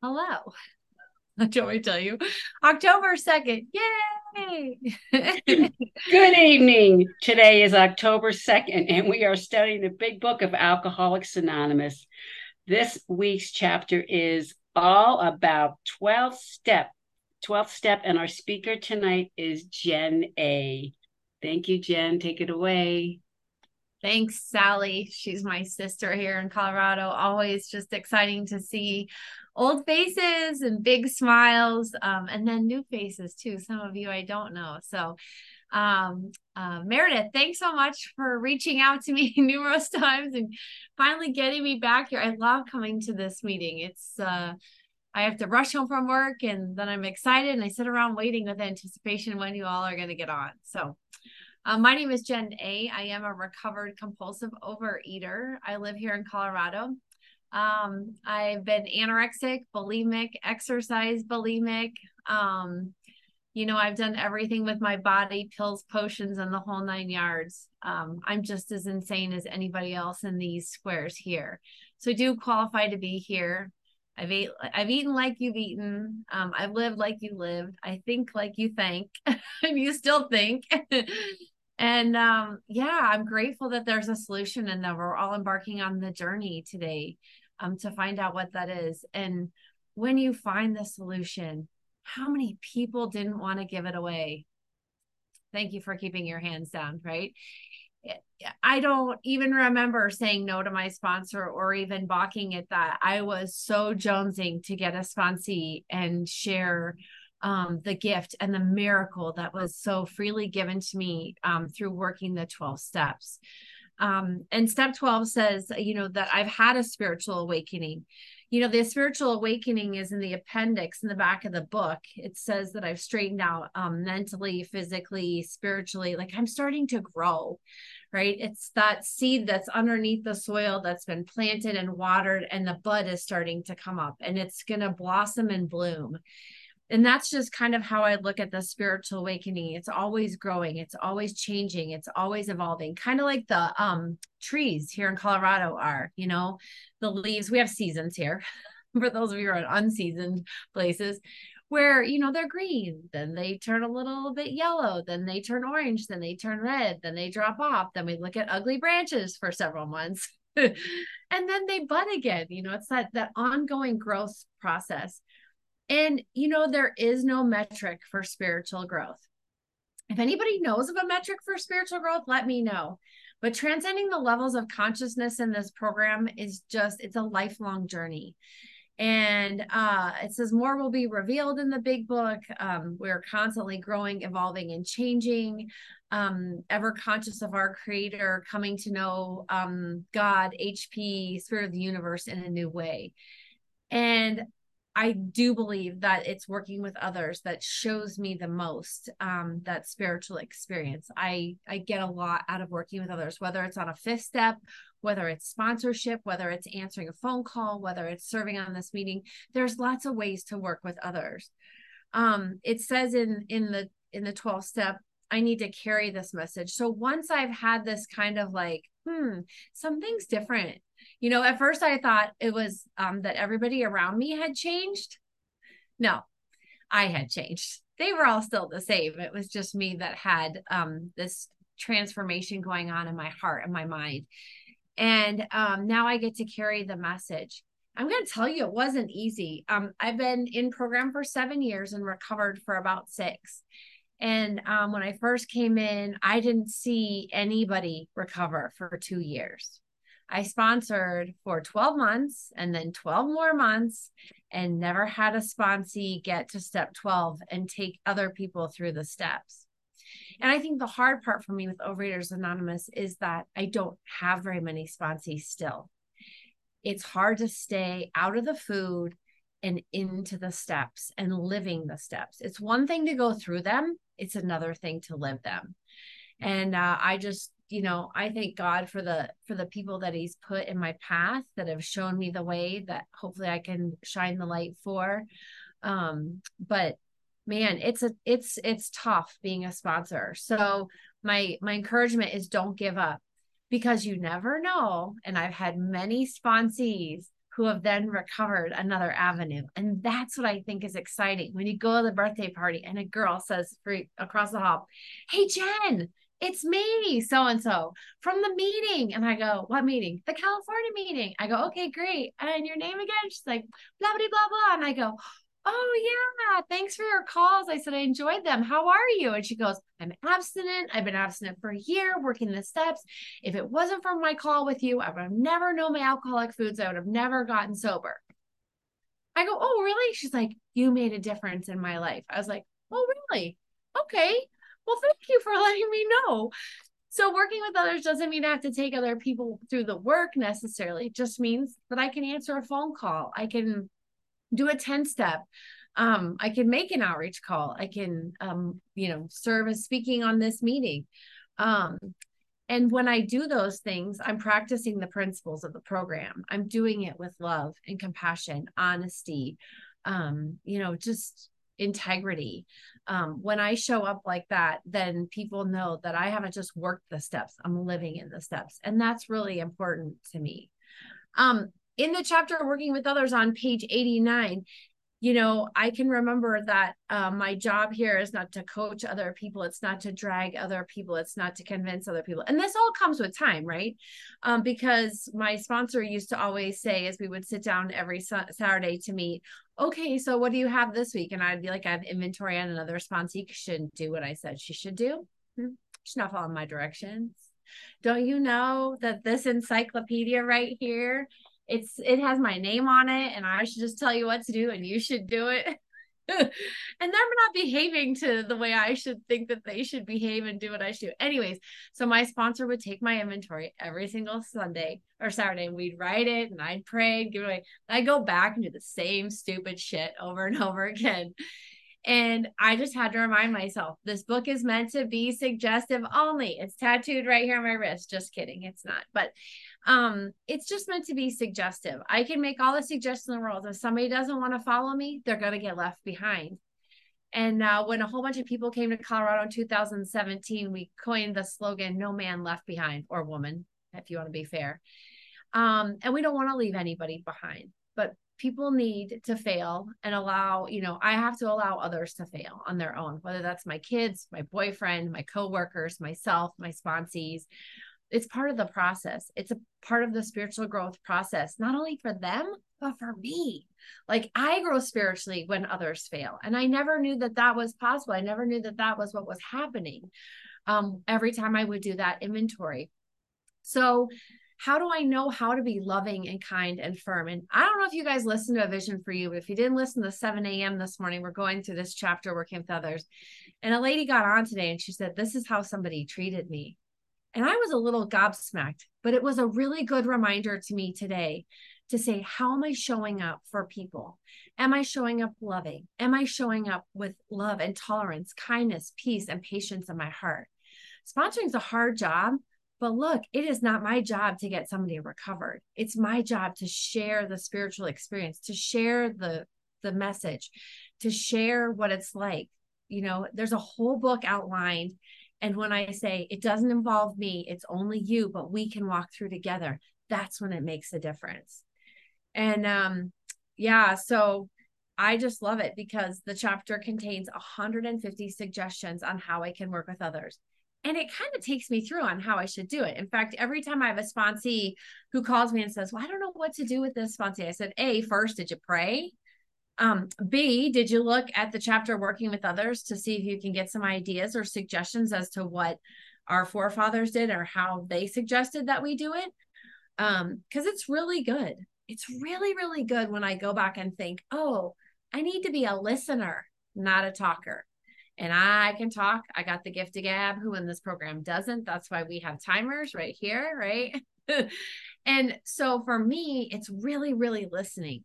Hello. Do you want me to tell you? October 2nd. Yay! Good evening. Today is October 2nd, and we are studying the big book of Alcoholics Anonymous. This week's chapter is all about 12 step. 12th step, and our speaker tonight is Jenn A. Thank you, Jenn. Take it away. Thanks, Sally. She's my sister here in Colorado. Always just exciting to see old faces and big smiles, um, and then new faces too. Some of you I don't know. So, um, uh, Meredith, thanks so much for reaching out to me numerous times and finally getting me back here. I love coming to this meeting. It's uh, I have to rush home from work and then I'm excited and I sit around waiting with anticipation when you all are going to get on. So, uh, my name is Jenn A. I am a recovered compulsive overeater. I live here in Colorado. Um, I've been anorexic, bulimic, exercise bulimic. Um, you know, I've done everything with my body, pills, potions, and the whole nine yards. Um, I'm just as insane as anybody else in these squares here. So I do qualify to be here. I've ate, I've eaten like you've eaten. Um, I've lived like you lived. I think like you think, and you still think. And um, yeah, I'm grateful that there's a solution and that we're all embarking on the journey today um, to find out what that is. And when you find the solution, how many people didn't want to give it away? Thank you for keeping your hands down, right? I don't even remember saying no to my sponsor or even balking at that. I was so jonesing to get a sponsee and share um, the gift and the miracle that was so freely given to me um, through working the 12 steps. Um, and step 12 says, you know, that I've had a spiritual awakening. You know, the spiritual awakening is in the appendix in the back of the book. It says that I've straightened out um, mentally, physically, spiritually. Like I'm starting to grow, right? It's that seed that's underneath the soil that's been planted and watered, and the bud is starting to come up and it's going to blossom and bloom and that's just kind of how I look at the spiritual awakening. It's always growing, it's always changing, it's always evolving, kind of like the um, trees here in Colorado are, you know, the leaves. We have seasons here for those of you who are in unseasoned places where, you know, they're green, then they turn a little bit yellow, then they turn orange, then they turn red, then they drop off. Then we look at ugly branches for several months. and then they bud again you know it's that that ongoing growth process and, you know, there is no metric for spiritual growth. If anybody knows of a metric for spiritual growth, let me know. But transcending the levels of consciousness in this program is just, it's a lifelong journey. And uh, it says more will be revealed in the big book. Um, we're constantly growing, evolving, and changing, um, ever conscious of our creator, coming to know um, God, HP, spirit of the universe in a new way. And I do believe that it's working with others that shows me the most um, that spiritual experience. I I get a lot out of working with others, whether it's on a fifth step, whether it's sponsorship, whether it's answering a phone call, whether it's serving on this meeting. There's lots of ways to work with others. Um, it says in in the in the 12 step, I need to carry this message. So once I've had this kind of like, hmm, something's different you know, at first I thought it was um, that everybody around me had changed. No, I had changed. They were all still the same. It was just me that had um, this transformation going on in my heart and my mind. And um, now I get to carry the message. I'm going to tell you, it wasn't easy. Um, I've been in program for seven years and recovered for about six. And um, when I first came in, I didn't see anybody recover for two years. I sponsored for 12 months and then 12 more months and never had a sponsee get to step 12 and take other people through the steps. And I think the hard part for me with Overeaters Anonymous is that I don't have very many sponsees still. It's hard to stay out of the food and into the steps and living the steps. It's one thing to go through them, it's another thing to live them. And uh, I just you know i thank god for the for the people that he's put in my path that have shown me the way that hopefully i can shine the light for um but man it's a it's it's tough being a sponsor so my my encouragement is don't give up because you never know and i've had many sponsees who have then recovered another avenue. And that's what I think is exciting. When you go to the birthday party and a girl says across the hall, Hey, Jenn, it's me, so and so from the meeting. And I go, What meeting? The California meeting. I go, Okay, great. And your name again? She's like, blah, blah, blah, blah. And I go, Oh, yeah. Thanks for your calls. I said, I enjoyed them. How are you? And she goes, I'm abstinent. I've been abstinent for a year, working the steps. If it wasn't for my call with you, I would have never known my alcoholic foods. I would have never gotten sober. I go, Oh, really? She's like, You made a difference in my life. I was like, Oh, really? Okay. Well, thank you for letting me know. So, working with others doesn't mean I have to take other people through the work necessarily. It just means that I can answer a phone call. I can do a 10 step um, i can make an outreach call i can um, you know serve as speaking on this meeting um, and when i do those things i'm practicing the principles of the program i'm doing it with love and compassion honesty um, you know just integrity. Um, when i show up like that then people know that i haven't just worked the steps i'm living in the steps and that's really important to me. Um, in the chapter working with others on page 89 you know i can remember that uh, my job here is not to coach other people it's not to drag other people it's not to convince other people and this all comes with time right? Um, because my sponsor used to always say as we would sit down every saturday to meet okay so what do you have this week? And i'd be like i have inventory on another sponsor she shouldn't do what i said she should do. Hmm, she's not following my directions. Don't you know that this encyclopedia right here it's it has my name on it and I should just tell you what to do and you should do it. and they're not behaving to the way I should think that they should behave and do what I should do. Anyways, so my sponsor would take my inventory every single Sunday or Saturday and we'd write it and I'd pray and give it away. I'd go back and do the same stupid shit over and over again. And I just had to remind myself this book is meant to be suggestive only. It's tattooed right here on my wrist. Just kidding. It's not. But um, it's just meant to be suggestive. I can make all the suggestions in the world. If somebody doesn't want to follow me, they're going to get left behind. And uh, when a whole bunch of people came to Colorado in 2017, we coined the slogan "No man left behind" or woman, if you want to be fair. Um, and we don't want to leave anybody behind, but people need to fail and allow you know i have to allow others to fail on their own whether that's my kids my boyfriend my coworkers myself my sponsees. It's part of the process. It's a part of the spiritual growth process not only for them but for me. Like i grow spiritually when others fail and i never knew that that was possible. I never knew that that was what was happening um, every time i would do that inventory. So how do I know how to be loving and kind and firm? And I don't know if you guys listened to a vision for you, but if you didn't listen to 7 a.m. this morning, we're going through this chapter working with others. And a lady got on today and she said, This is how somebody treated me. And I was a little gobsmacked, but it was a really good reminder to me today to say, How am I showing up for people? Am I showing up loving? Am I showing up with love and tolerance, kindness, peace, and patience in my heart? Sponsoring is a hard job, but look, it is not my job to get somebody recovered. It's my job to share the spiritual experience, to share the the message, to share what it's like. You know, there's a whole book outlined and when I say it doesn't involve me, it's only you, but we can walk through together. That's when it makes a difference. And um yeah, so I just love it because the chapter contains 150 suggestions on how I can work with others and it kind of takes me through on how I should do it. In fact, every time I have a sponsee who calls me and says, Well, I don't know what to do with this sponsee, I said, A, first, did you pray? Um, B, did you look at the chapter working with others to see if you can get some ideas or suggestions as to what our forefathers did or how they suggested that we do it? Um, because it's really good. It's really, really good when I go back and think, oh, I need to be a listener, not a talker and I can talk. I got the gift of gab. Who in this program doesn't? That's why we have timers right here, right? and so for me, it's really, really listening.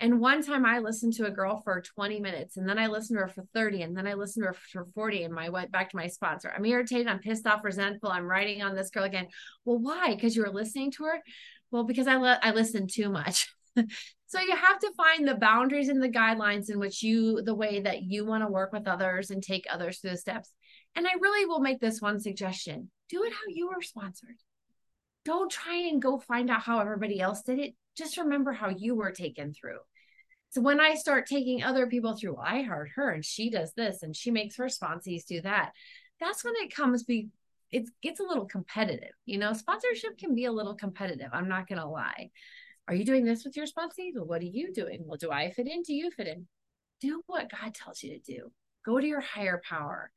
And one time I listened to a girl for 20 minutes and then I listened to her for 30 and then I listened to her for 40 and I went back to my sponsor. I'm irritated, I'm pissed off, resentful. I'm writing on this girl again. Well, why? Because you were listening to her? Well, because I let I listened too much. so you have to find the boundaries and the guidelines in which you the way that you want to work with others and take others through the steps and i really will make this one suggestion do it how you were sponsored don't try and go find out how everybody else did it just remember how you were taken through. So when I start taking other people through, well, I heard her and she does this and she makes her sponsees do that. That's when it comes be it gets a little competitive. You know, sponsorship can be a little competitive. I'm not gonna lie. Are you doing this with your sponsees? Well, what are you doing? Well, do I fit in? Do you fit in? Do what God tells you to do. Go to your higher power.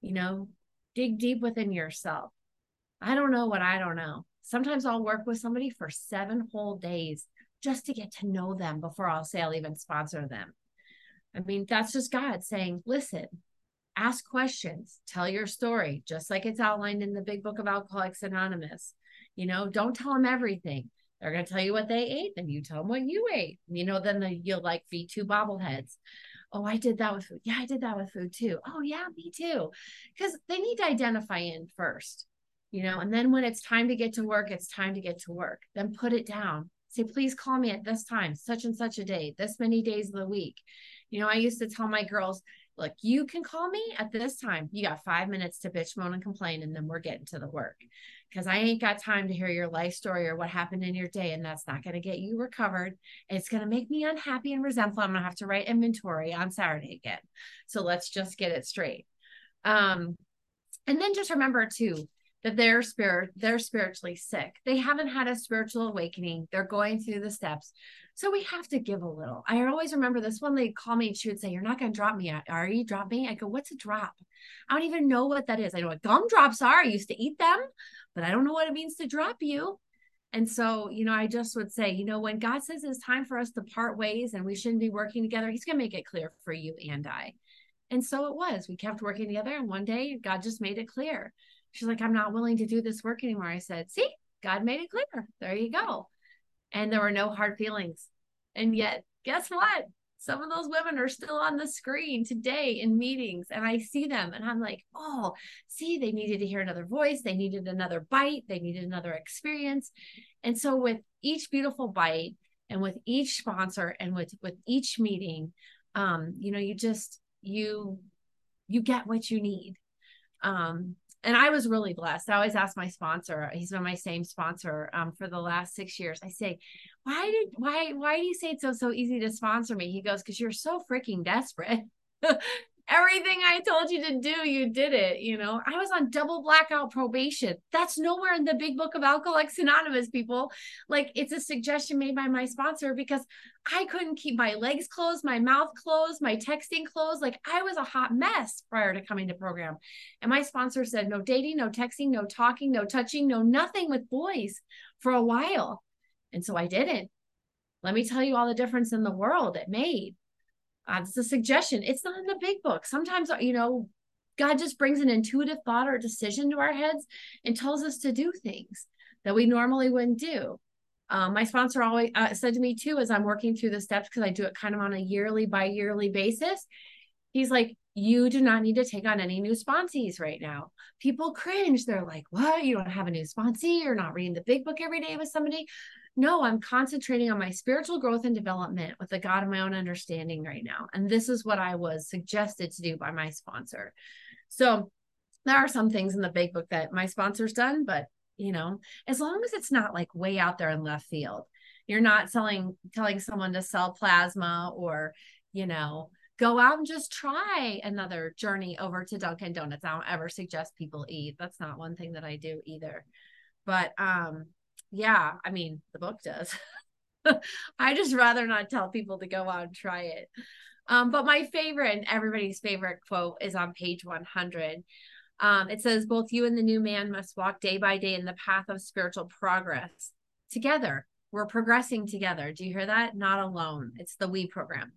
You know, dig deep within yourself. I don't know what I don't know. Sometimes I'll work with somebody for seven whole days just to get to know them before I'll say I'll even sponsor them. I mean, that's just God saying, listen, ask questions, tell your story, just like it's outlined in the big book of Alcoholics Anonymous. You know, don't tell them everything. They're going to tell you what they ate, then you tell them what you ate. You know, then the, you'll like feed two bobbleheads. Oh, I did that with food. Yeah, I did that with food too. Oh, yeah, me too. Because they need to identify in first, you know, and then when it's time to get to work, it's time to get to work. Then put it down. Say, please call me at this time, such and such a day, this many days of the week. You know, I used to tell my girls, look, you can call me at this time. You got five minutes to bitch, moan, and complain, and then we're getting to the work. Because I ain't got time to hear your life story or what happened in your day. And that's not going to get you recovered. It's going to make me unhappy and resentful. I'm going to have to write inventory on Saturday again. So let's just get it straight. Um, and then just remember too that they're spirit they're spiritually sick. They haven't had a spiritual awakening. They're going through the steps. So we have to give a little. I always remember this one lady call me and she would say, You're not going to drop me. Are you drop me? I go, What's a drop? I don't even know what that is. I know what gumdrops are. I used to eat them, but I don't know what it means to drop you. And so, you know, I just would say, you know, when God says it's time for us to part ways and we shouldn't be working together, He's going to make it clear for you and I. And so it was. We kept working together. And one day, God just made it clear. She's like, I'm not willing to do this work anymore. I said, See, God made it clear. There you go and there were no hard feelings. And yet, guess what? Some of those women are still on the screen today in meetings, and I see them, and I'm like, oh, see, they needed to hear another voice, they needed another bite, they needed another experience. And so, with each beautiful bite, and with each sponsor, and with with each meeting, um, you know, you just you you get what you need. Um, and I was really blessed. I always ask my sponsor, he's been my same sponsor um, for the last six years. I say, why did why why do you say it's so so easy to sponsor me? He goes, because you're so freaking desperate. everything I told you to do, you did it. You know, I was on double blackout probation. That's nowhere in the big book of Alcoholics Anonymous, people. Like, it's a suggestion made by my sponsor because I couldn't keep my legs closed, my mouth closed, my texting closed. Like, I was a hot mess prior to coming to program. And my sponsor said, no dating, no texting, no talking, no touching, no nothing with boys for a while. And so I didn't. Let me tell you all the difference in the world it made uh, it's a suggestion. It's not in the big book. Sometimes, you know, God just brings an intuitive thought or decision to our heads and tells us to do things that we normally wouldn't do. Um, my sponsor always uh, said to me too, as I'm working through the steps, because I do it kind of on a yearly by yearly basis. He's like, you do not need to take on any new sponsees right now. People cringe. They're like, what? You don't have a new sponsee. You're not reading the big book every day with somebody. No, I'm concentrating on my spiritual growth and development with the God of my own understanding right now. And this is what I was suggested to do by my sponsor. So there are some things in the big book that my sponsor's done, but you know, as long as it's not like way out there in left field, you're not selling, telling someone to sell plasma or, you know, go out and just try another journey over to Dunkin' Donuts. I don't ever suggest people eat. That's not one thing that I do either. But um, yeah, I mean, the book does. I just rather not tell people to go out and try it. Um, but my favorite and everybody's favorite quote is on page 100. Um, it says, Both you and the new man must walk day by day in the path of spiritual progress together. We're progressing together. Do you hear that? Not alone. It's the we program.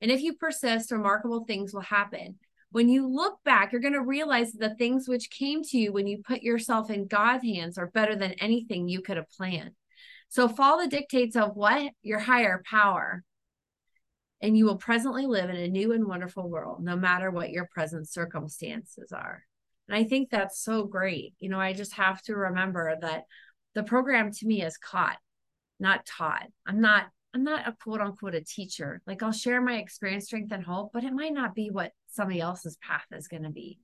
And if you persist, remarkable things will happen. When you look back, you're going to realize the things which came to you when you put yourself in God's hands are better than anything you could have planned. So follow the dictates of what? Your higher power. And you will presently live in a new and wonderful world, no matter what your present circumstances are. And I think that's so great. You know, I just have to remember that the program to me is caught, not taught. I'm not I'm not a quote unquote a teacher. Like I'll share my experience, strength, and hope, but it might not be what somebody else's path is going to be.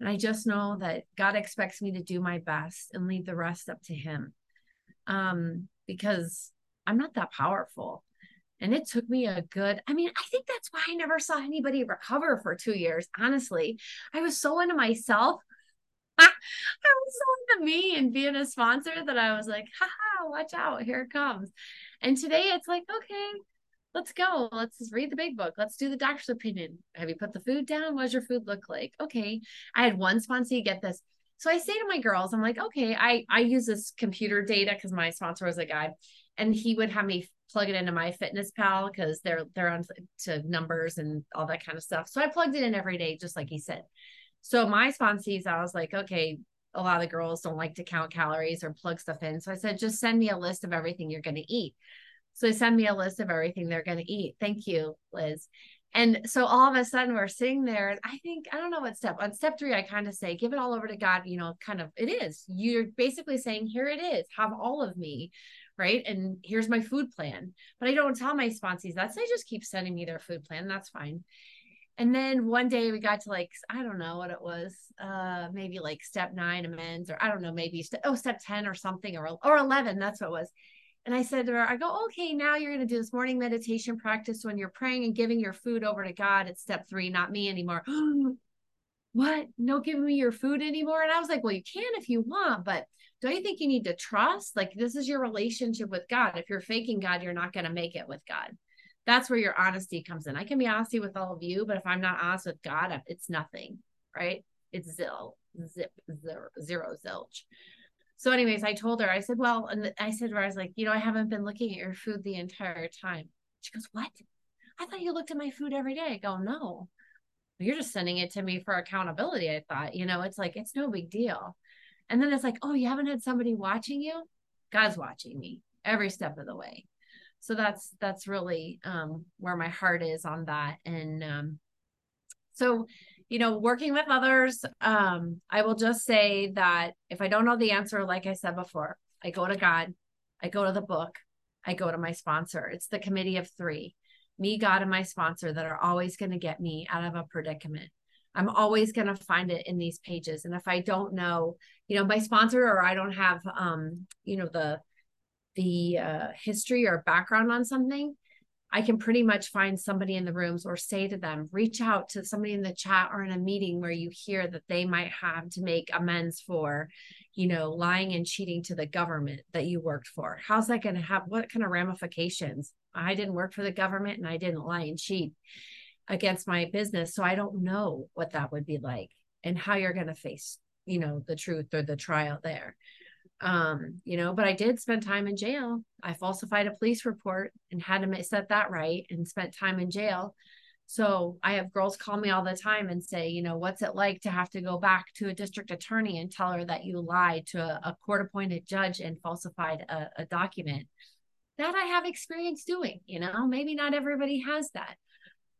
And I just know that God expects me to do my best and leave the rest up to Him. Um, because I'm not that powerful. And it took me a good, I mean, I think that's why I never saw anybody recover for two years. Honestly, I was so into myself. I was so into me and being a sponsor that I was like, haha, watch out, here it comes. And today it's like, okay, let's go. Let's read the big book. Let's do the doctor's opinion. Have you put the food down? What does your food look like? Okay. I had one sponsor get this. So I say to my girls, I'm like, okay, I I use this computer data because my sponsor was a guy, and he would have me plug it into MyFitnessPal because they're they're on to numbers and all that kind of stuff. So I plugged it in every day, just like he said. So my sponsees, I was like, okay, a lot of girls don't like to count calories or plug stuff in. So I said, just send me a list of everything you're going to eat. So they send me a list of everything they're going to eat. Thank you, Liz. And so all of a sudden we're sitting there and I think, I don't know what step on step three, I kind of say, give it all over to God, you know, kind of it is. You're basically saying, here it is, have all of me right? And here's my food plan. But I don't tell my sponsees that. they just keep sending me their food plan. That's fine. And then one day we got to like, I don't know what it was, uh, maybe like step nine amends, or I don't know, maybe st- oh, step 10 or something, or or 11. That's what it was. And I said to her, I go, okay, now you're going to do this morning meditation practice when you're praying and giving your food over to God. It's step three, not me anymore. what? No giving me your food anymore? And I was like, well, you can if you want, but don't you think you need to trust? Like, this is your relationship with God. If you're faking God, you're not going to make it with God. That's where your honesty comes in. I can be honesty with all of you, but if I'm not honest with God, it's nothing, right? It's zil, zip, zero, zero zilch. So, anyways, I told her, I said, well, and I said, where I was like, you know, I haven't been looking at your food the entire time. She goes, what? I thought you looked at my food every day. I go, no, you're just sending it to me for accountability. I thought, you know, it's like, it's no big deal. And then it's like, oh, you haven't had somebody watching you? God's watching me every step of the way. So that's that's really um, where my heart is on that. And um, so, you know, working with others, um, I will just say that if I don't know the answer, like I said before, I go to God, I go to the book, I go to my sponsor. It's the committee of three me, God, and my sponsor that are always going to get me out of a predicament. I'm always going to find it in these pages. And if I don't know, you know, my sponsor or I don't have, um, you know, the, the uh, history or background on something, I can pretty much find somebody in the rooms or say to them, reach out to somebody in the chat or in a meeting where you hear that they might have to make amends for, you know, lying and cheating to the government that you worked for. How's that going to have what kind of ramifications? I didn't work for the government and I didn't lie and cheat against my business. So I don't know what that would be like and how you're going to face, you know, the truth or the trial there. Um, you know, but I did spend time in jail. I falsified a police report and had to set that right and spent time in jail. So I have girls call me all the time and say, you know, what's it like to have to go back to a district attorney and tell her that you lied to a, a court appointed judge and falsified a, a document? That I have experience doing, you know, maybe not everybody has that.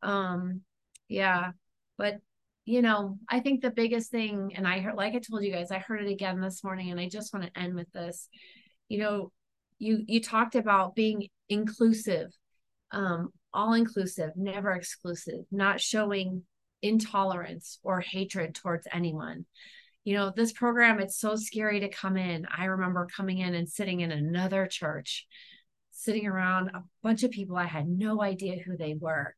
Um, yeah, but you know, I think the biggest thing, and I heard, like I told you guys, I heard it again this morning, and I just want to end with this. You know, you you talked about being inclusive, um, all inclusive, never exclusive, not showing intolerance or hatred towards anyone. You know, this program, it's so scary to come in. I remember coming in and sitting in another church, sitting around a bunch of people I had no idea who they were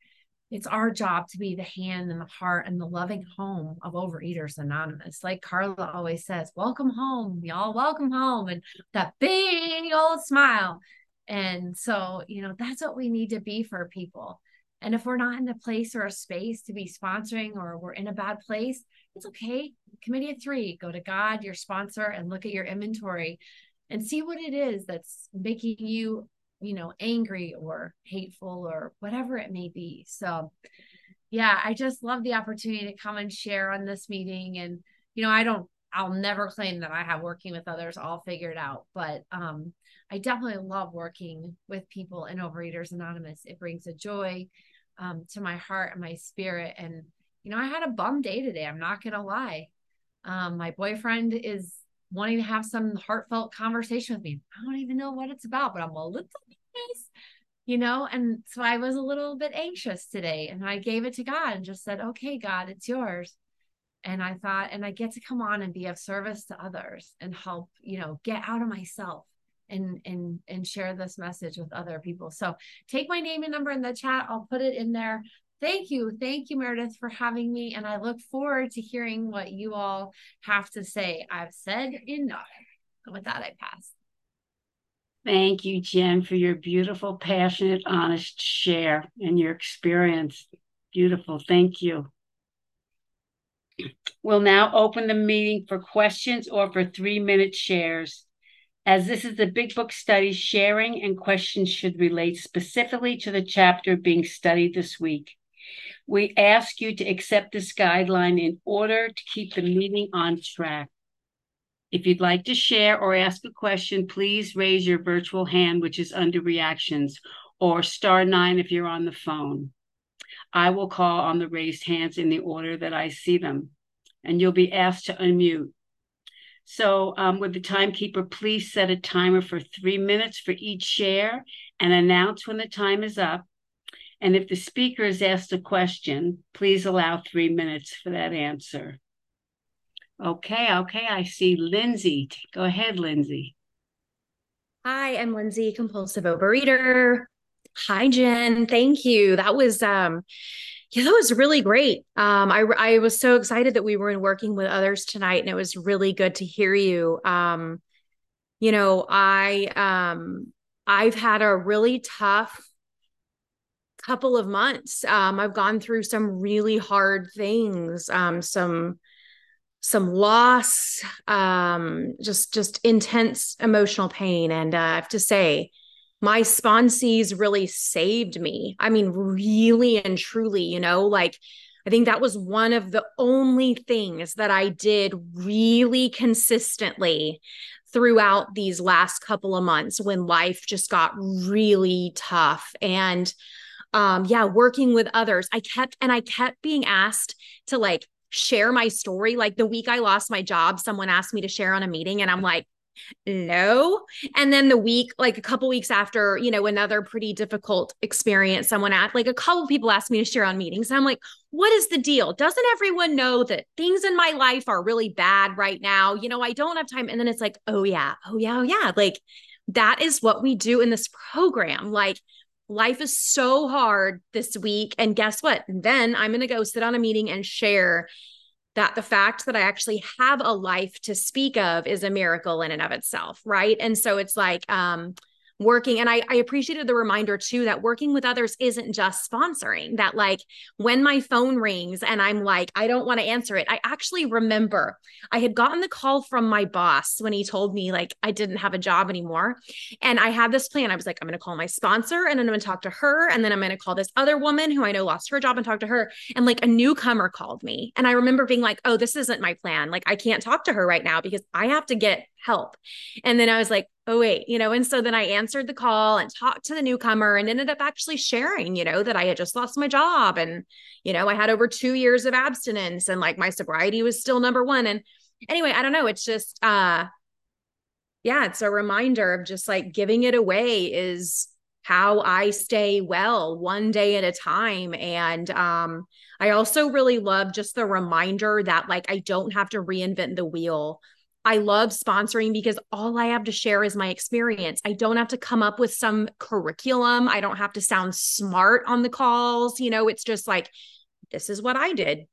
it's our job to be the hand and the heart and the loving home of Overeaters Anonymous. Like Carla always says, welcome home, y'all, welcome home. And that big old smile. And so, you know, that's what we need to be for people. And if we're not in a place or a space to be sponsoring or we're in a bad place, it's okay. Committee of three, go to God, your sponsor, and look at your inventory and see what it is that's making you you know, angry or hateful or whatever it may be. So, yeah, I just love the opportunity to come and share on this meeting. And, you know, I don't, I'll never claim that I have working with others all figured out, but um, I definitely love working with people in Overeaters Anonymous. It brings a joy um, to my heart and my spirit. And, you know, I had a bum day today. I'm not going to lie. Um, my boyfriend is wanting to have some heartfelt conversation with me. I don't even know what it's about, but I'm a little nervous, you know? And so I was a little bit anxious today and I gave it to God and just said, okay, God, it's yours. And I thought, and I get to come on and be of service to others and help, you know, get out of myself and and and share this message with other people. So take my name and number in the chat. I'll put it in there. Thank you. Thank you, Meredith, for having me. And I look forward to hearing what you all have to say. I've said enough. With that, I pass. Thank you, Jenn, for your beautiful, passionate, honest share and your experience. Beautiful. Thank you. We'll now open the meeting for questions or for three minute shares. As this is a big book study, sharing and questions should relate specifically to the chapter being studied this week. We ask you to accept this guideline in order to keep the meeting on track. If you'd like to share or ask a question, please raise your virtual hand, which is under reactions, or star nine if you're on the phone. I will call on the raised hands in the order that I see them, and you'll be asked to unmute. So, um, with the timekeeper, please set a timer for three minutes for each share and announce when the time is up. And if the speaker is asked a question, please allow three minutes for that answer. Okay, okay, I see Lindsay. Go ahead, Lindsay. Hi, I'm Lindsay, compulsive overeater. Hi, Jenn. Thank you. That was um yeah, that was really great. Um, I I was so excited that we were working with others tonight, and it was really good to hear you. Um, you know, I um I've had a really tough couple of months. Um, I've gone through some really hard things, um, some some loss, um, just just intense emotional pain, and uh, I have to say, my sponsees really saved me. I mean, really and truly, you know, like I think that was one of the only things that I did really consistently throughout these last couple of months when life just got really tough. And um, yeah, working with others. I kept and I kept being asked to like share my story. Like the week I lost my job, someone asked me to share on a meeting, and I'm like, no. And then the week, like a couple weeks after, you know, another pretty difficult experience, someone asked, like a couple people asked me to share on meetings. And I'm like, what is the deal? Doesn't everyone know that things in my life are really bad right now? You know, I don't have time. And then it's like, oh, yeah, oh, yeah, oh, yeah. Like that is what we do in this program. Like, life is so hard this week. And guess what? Then I'm going to go sit on a meeting and share that the fact that I actually have a life to speak of is a miracle in and of itself. Right. And so it's like, um, working and I, I appreciated the reminder too that working with others isn't just sponsoring that like when my phone rings and i'm like i don't want to answer it i actually remember i had gotten the call from my boss when he told me like i didn't have a job anymore and i had this plan i was like i'm going to call my sponsor and then i'm going to talk to her and then i'm going to call this other woman who i know lost her job and talk to her and like a newcomer called me and i remember being like oh this isn't my plan like i can't talk to her right now because i have to get help. And then I was like, oh, wait, you know, and so then I answered the call and talked to the newcomer and ended up actually sharing, you know, that I had just lost my job and, you know, I had over two years of abstinence and like my sobriety was still number one. And anyway, I don't know. It's just, uh, yeah, it's a reminder of just like giving it away is how I stay well one day at a time. And um, I also really love just the reminder that like I don't have to reinvent the wheel. I love sponsoring because all I have to share is my experience. I don't have to come up with some curriculum. I don't have to sound smart on the calls. You know, it's just like, this is what I did.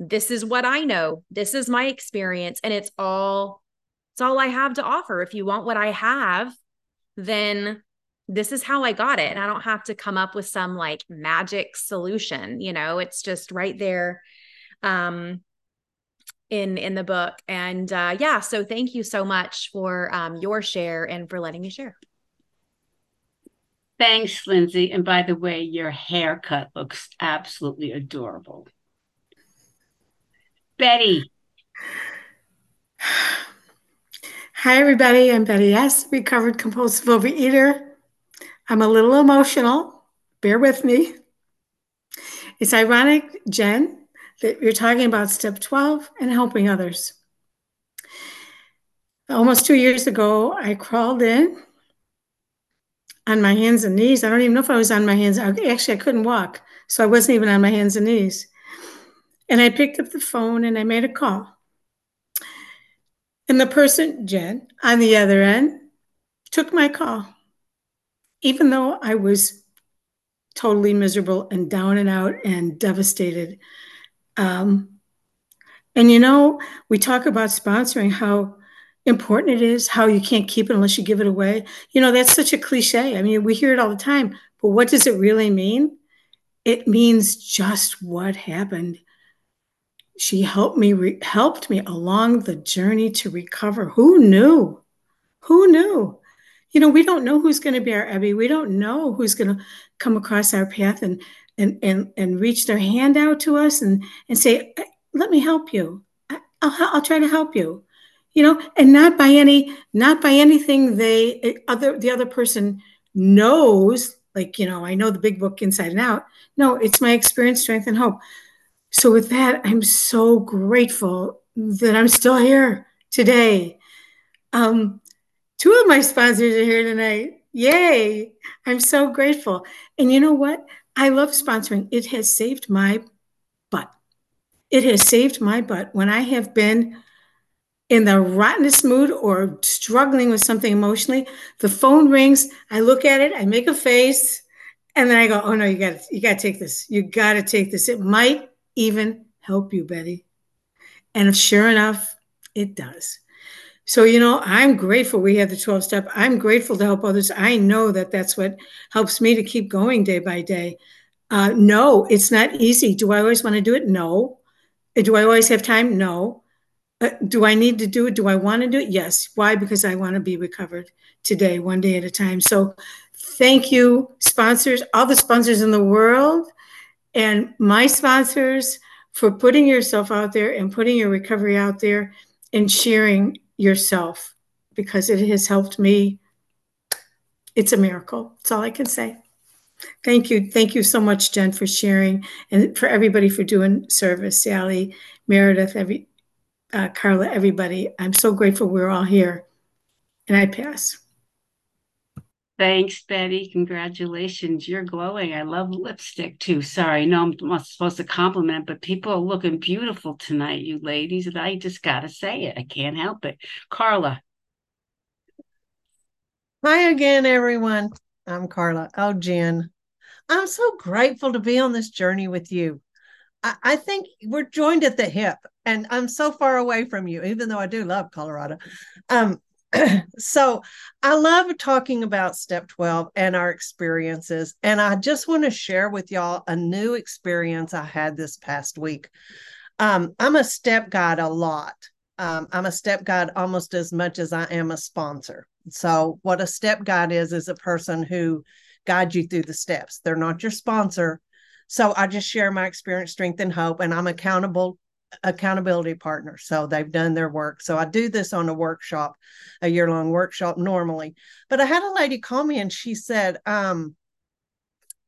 This is what I know. This is my experience. And it's all, it's all I have to offer. If you want what I have, then this is how I got it. And I don't have to come up with some like magic solution. You know, it's just right there. Um, in in the book. And uh yeah so thank you so much for um your share and for letting me share. Thanks lindsay. And by the way your haircut looks absolutely adorable. Betty. Hi everybody. I'm betty s recovered compulsive overeater. I'm a little emotional. Bear with me. It's ironic jenn that you're talking about step 12 and helping others. Almost two years ago, I crawled in on my hands and knees. I don't even know if I was on my hands. Actually, I couldn't walk, so I wasn't even on my hands and knees. And I picked up the phone and I made a call. And the person, Jenn, on the other end, took my call, even though I was totally miserable and down and out and devastated. Um, and you know, we talk about sponsoring, how important it is, how you can't keep it unless you give it away. You know, that's such a cliche. I mean, we hear it all the time, but what does it really mean? It means just what happened. She helped me re- helped me along the journey to recover. Who knew? Who knew? You know, we don't know who's going to be our Ebby. We don't know who's going to come across our path and and and and reach their hand out to us and and say, "Let me help you. I'll I'll try to help you." You know, and not by any not by anything they other the other person knows. Like you know, I know the big book inside and out. No, it's my experience, strength, and hope. So, with that, I'm so grateful that I'm still here today. Um, two of my sponsors are here tonight. Yay! I'm so grateful. And you know what? I love sponsoring. It has saved my butt. It has saved my butt when I have been in the rottenest mood or struggling with something emotionally. The phone rings. I look at it. I make a face, and then I go, "Oh no, you got you got to take this. You got to take this. It might even help you, Betty. And sure enough, it does. So, you know, I'm grateful we have the 12 step. I'm grateful to help others. I know that that's what helps me to keep going day by day. Uh, no, it's not easy. Do I always want to do it? No. Do I always have time? No. Uh, do I need to do it? Do I want to do it? Yes. Why? Because I want to be recovered today, one day at a time. So, thank you, sponsors, all the sponsors in the world and my sponsors for putting yourself out there and putting your recovery out there and sharing yourself because it has helped me. It's a miracle. That's all I can say. Thank you. Thank you so much, Jenn, for sharing and for everybody for doing service. Sally, Meredith, every uh, Carla, everybody. I'm so grateful we're all here. And I pass. Thanks, Betty. Congratulations. You're glowing. I love lipstick too. Sorry, no, I'm not supposed to compliment, but people are looking beautiful tonight, you ladies. And I just got to say it. I can't help it. Carla. Hi again, everyone. I'm Carla. Oh, Jenn. I'm so grateful to be on this journey with you. I, I think we're joined at the hip, and I'm so far away from you, even though I do love Colorado. Um, so I love talking about step 12 and our experiences. And I just want to share with y'all a new experience I had this past week. Um, I'm a step guide a lot. Um, I'm a step guide almost as much as I am a sponsor. So, what a step guide is, is a person who guides you through the steps. They're not your sponsor. So, I just share my experience, strength, and hope, and I'm accountable accountability partner. So they've done their work. So I do this on a workshop, a year long workshop normally. But I had a lady call me and she said, um,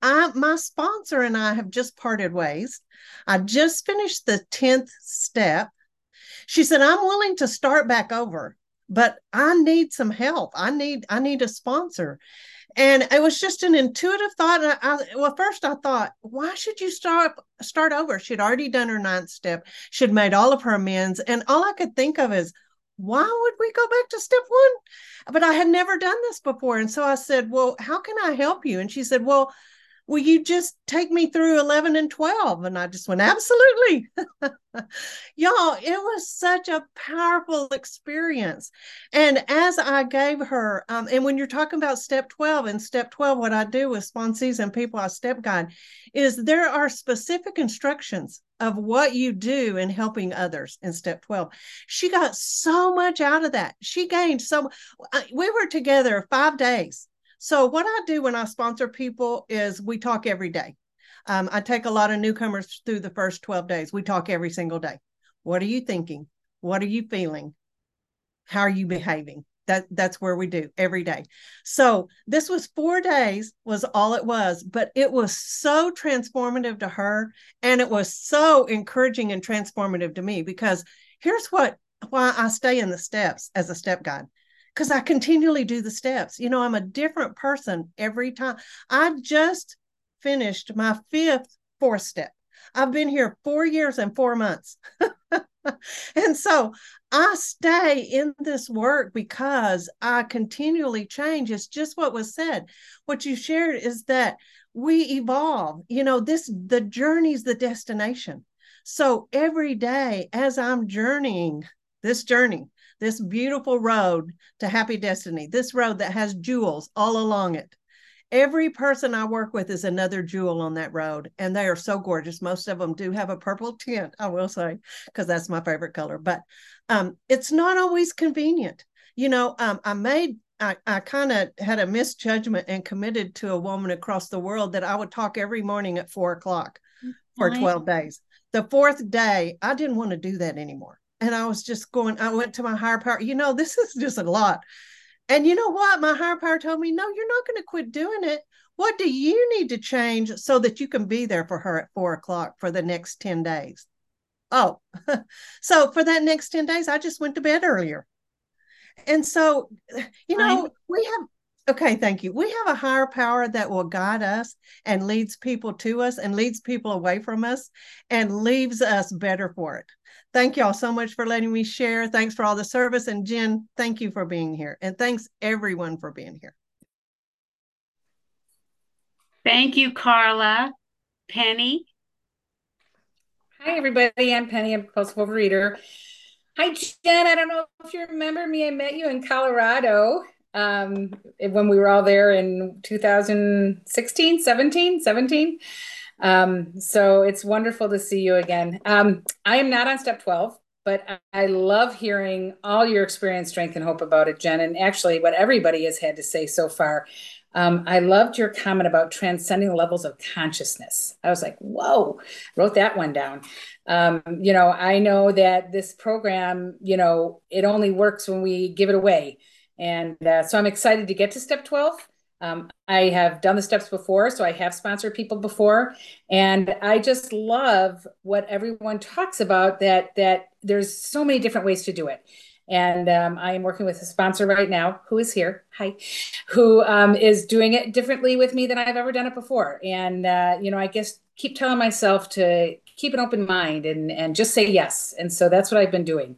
I, my sponsor and I have just parted ways. I just finished the 10th step. She said, I'm willing to start back over, but I need some help. I need, I need a sponsor and it was just an intuitive thought. And I, well, first I thought, why should you start start over? She'd already done her ninth step. She'd made all of her amends, and all I could think of is, why would we go back to step one? But I had never done this before, and so I said, well, how can I help you? And she said, well, will you just take me through 11 and 12 and i just went absolutely. Y'all it was such a powerful experience. And as i gave her um, and when you're talking about step 12 and step 12 what i do with sponsees and people i step guide is there are specific instructions of what you do in helping others in step 12 she got so much out of that. She gained so we were together five days so, what I do when I sponsor people is we talk every day. Um, I take a lot of newcomers through the first 12 days. We talk every single day. What are you thinking? What are you feeling? How are you behaving? That that's where we do every day. So this was four days was all it was, but it was so transformative to her, and it was so encouraging and transformative to me because here's what why I stay in the steps as a step guide because I continually do the steps. You know, I'm a different person every time. I just finished my fifth fourth step. I've been here four years and four months. and so I stay in this work because I continually change. It's just what was said. What you shared is that we evolve. You know, this the journey's the destination. So every day as I'm journeying this journey, this beautiful road to happy destiny, this road that has jewels all along it. Every person I work with is another jewel on that road, and they are so gorgeous. Most of them do have a purple tint, I will say, because that's my favorite color. But um, it's not always convenient. You know, um, I made I, I kind of had a misjudgment and committed to a woman across the world that I would talk every morning at four o'clock for 12 days. The fourth day, I didn't want to do that anymore. And I was just going, I went to my higher power. You know, this is just a lot. And you know what? My higher power told me, no, you're not going to quit doing it. What do you need to change so that you can be there for her at four o'clock for the next 10 days? Oh, so for that next 10 days, I just went to bed earlier. And so, you know, I'm- we have Okay, thank you. We have a higher power that will guide us and leads people to us and leads people away from us and leaves us better for it. Thank y'all so much for letting me share. Thanks for all the service. And Jenn, thank you for being here. And thanks everyone for being here. Thank you, Carla. Penny. Hi, everybody. I'm Penny. I'm a compulsive overeater. Hi, Jenn. I don't know if you remember me. I met you in Colorado um, when we were all there in 2016, 17, 17. Um, so it's wonderful to see you again. Um, I am not on step 12, but I love hearing all your experience, strength, and hope about it, Jenn, and actually what everybody has had to say so far. Um, I loved your comment about transcending levels of consciousness. I was like, whoa, wrote that one down. Um, you know, I know that this program, you know, it only works when we give it away. And uh, so I'm excited to get to step 12. Um, I have done the steps before, so I have sponsored people before, and I just love what everyone talks about. That that there's so many different ways to do it, and um, I am working with a sponsor right now who is here, hi, who um, is doing it differently with me than I've ever done it before. And uh, you know, I guess keep telling myself to keep an open mind and and just say yes. And so that's what i've been doing.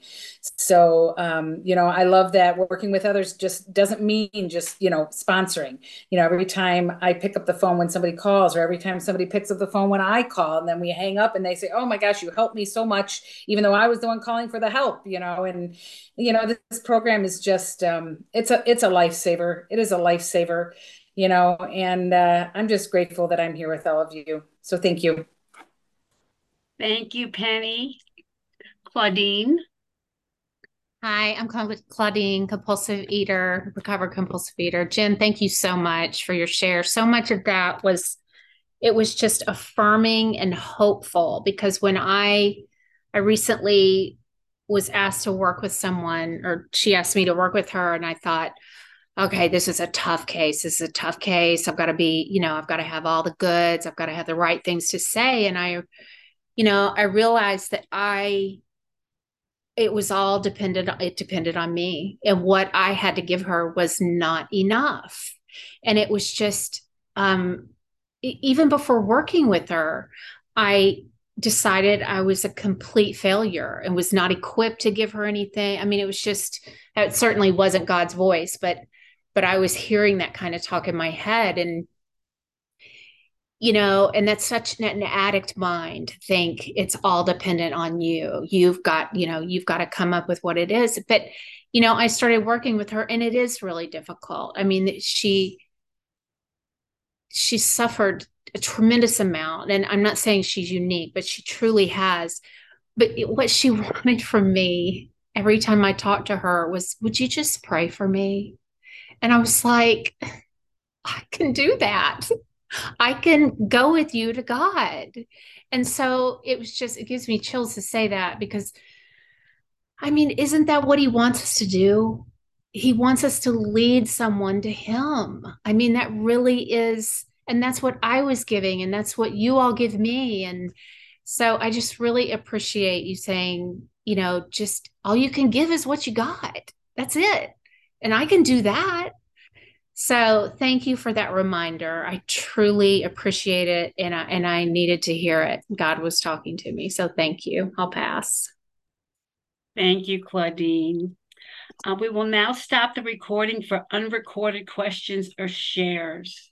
So um, you know i love that working with others just doesn't mean just you know sponsoring. You know every time i pick up the phone when somebody calls or every time somebody picks up the phone when i call and then we hang up and they say oh my gosh you helped me so much even though i was the one calling for the help you know? And you know this program is just um, it's a it's a lifesaver. It is a lifesaver you know? And uh, i'm just grateful that i'm here with all of you. So thank you Thank you, Penny. Claudine. Hi, I'm Claudine, compulsive eater, recovered compulsive eater. Jenn, thank you so much for your share. So much of that was it was just affirming and hopeful because when I I recently was asked to work with someone or she asked me to work with her and I thought okay, this is a tough case. This is a tough case. I've got to be, you know, I've got to have all the goods. I've got to have the right things to say and I you know, I realized that I it was all dependent it depended on me and what I had to give her was not enough. And it was just um even before working with her, I decided I was a complete failure and was not equipped to give her anything. I mean, it was just it certainly wasn't God's voice, but but I was hearing that kind of talk in my head and you know and that's such an, an addict mind think it's all dependent on you. You've got you know you've got to come up with what it is. But you know i started working with her and it is really difficult. I mean she she suffered a tremendous amount and i'm not saying she's unique but she truly has. But what she wanted from me every time i talked to her was would you just pray for me? And i was like i can do that I can go with you to God. And so it was just, it gives me chills to say that because I mean, isn't that what he wants us to do? He wants us to lead someone to him. I mean, that really is, and that's what I was giving, and that's what you all give me. And so I just really appreciate you saying, you know, just all you can give is what you got. That's it. And I can do that. So thank you for that reminder. I truly appreciate it and I, and I needed to hear it. God was talking to me. So thank you. I'll pass. Thank you, Claudine. Uh, we will now stop the recording for unrecorded questions or shares.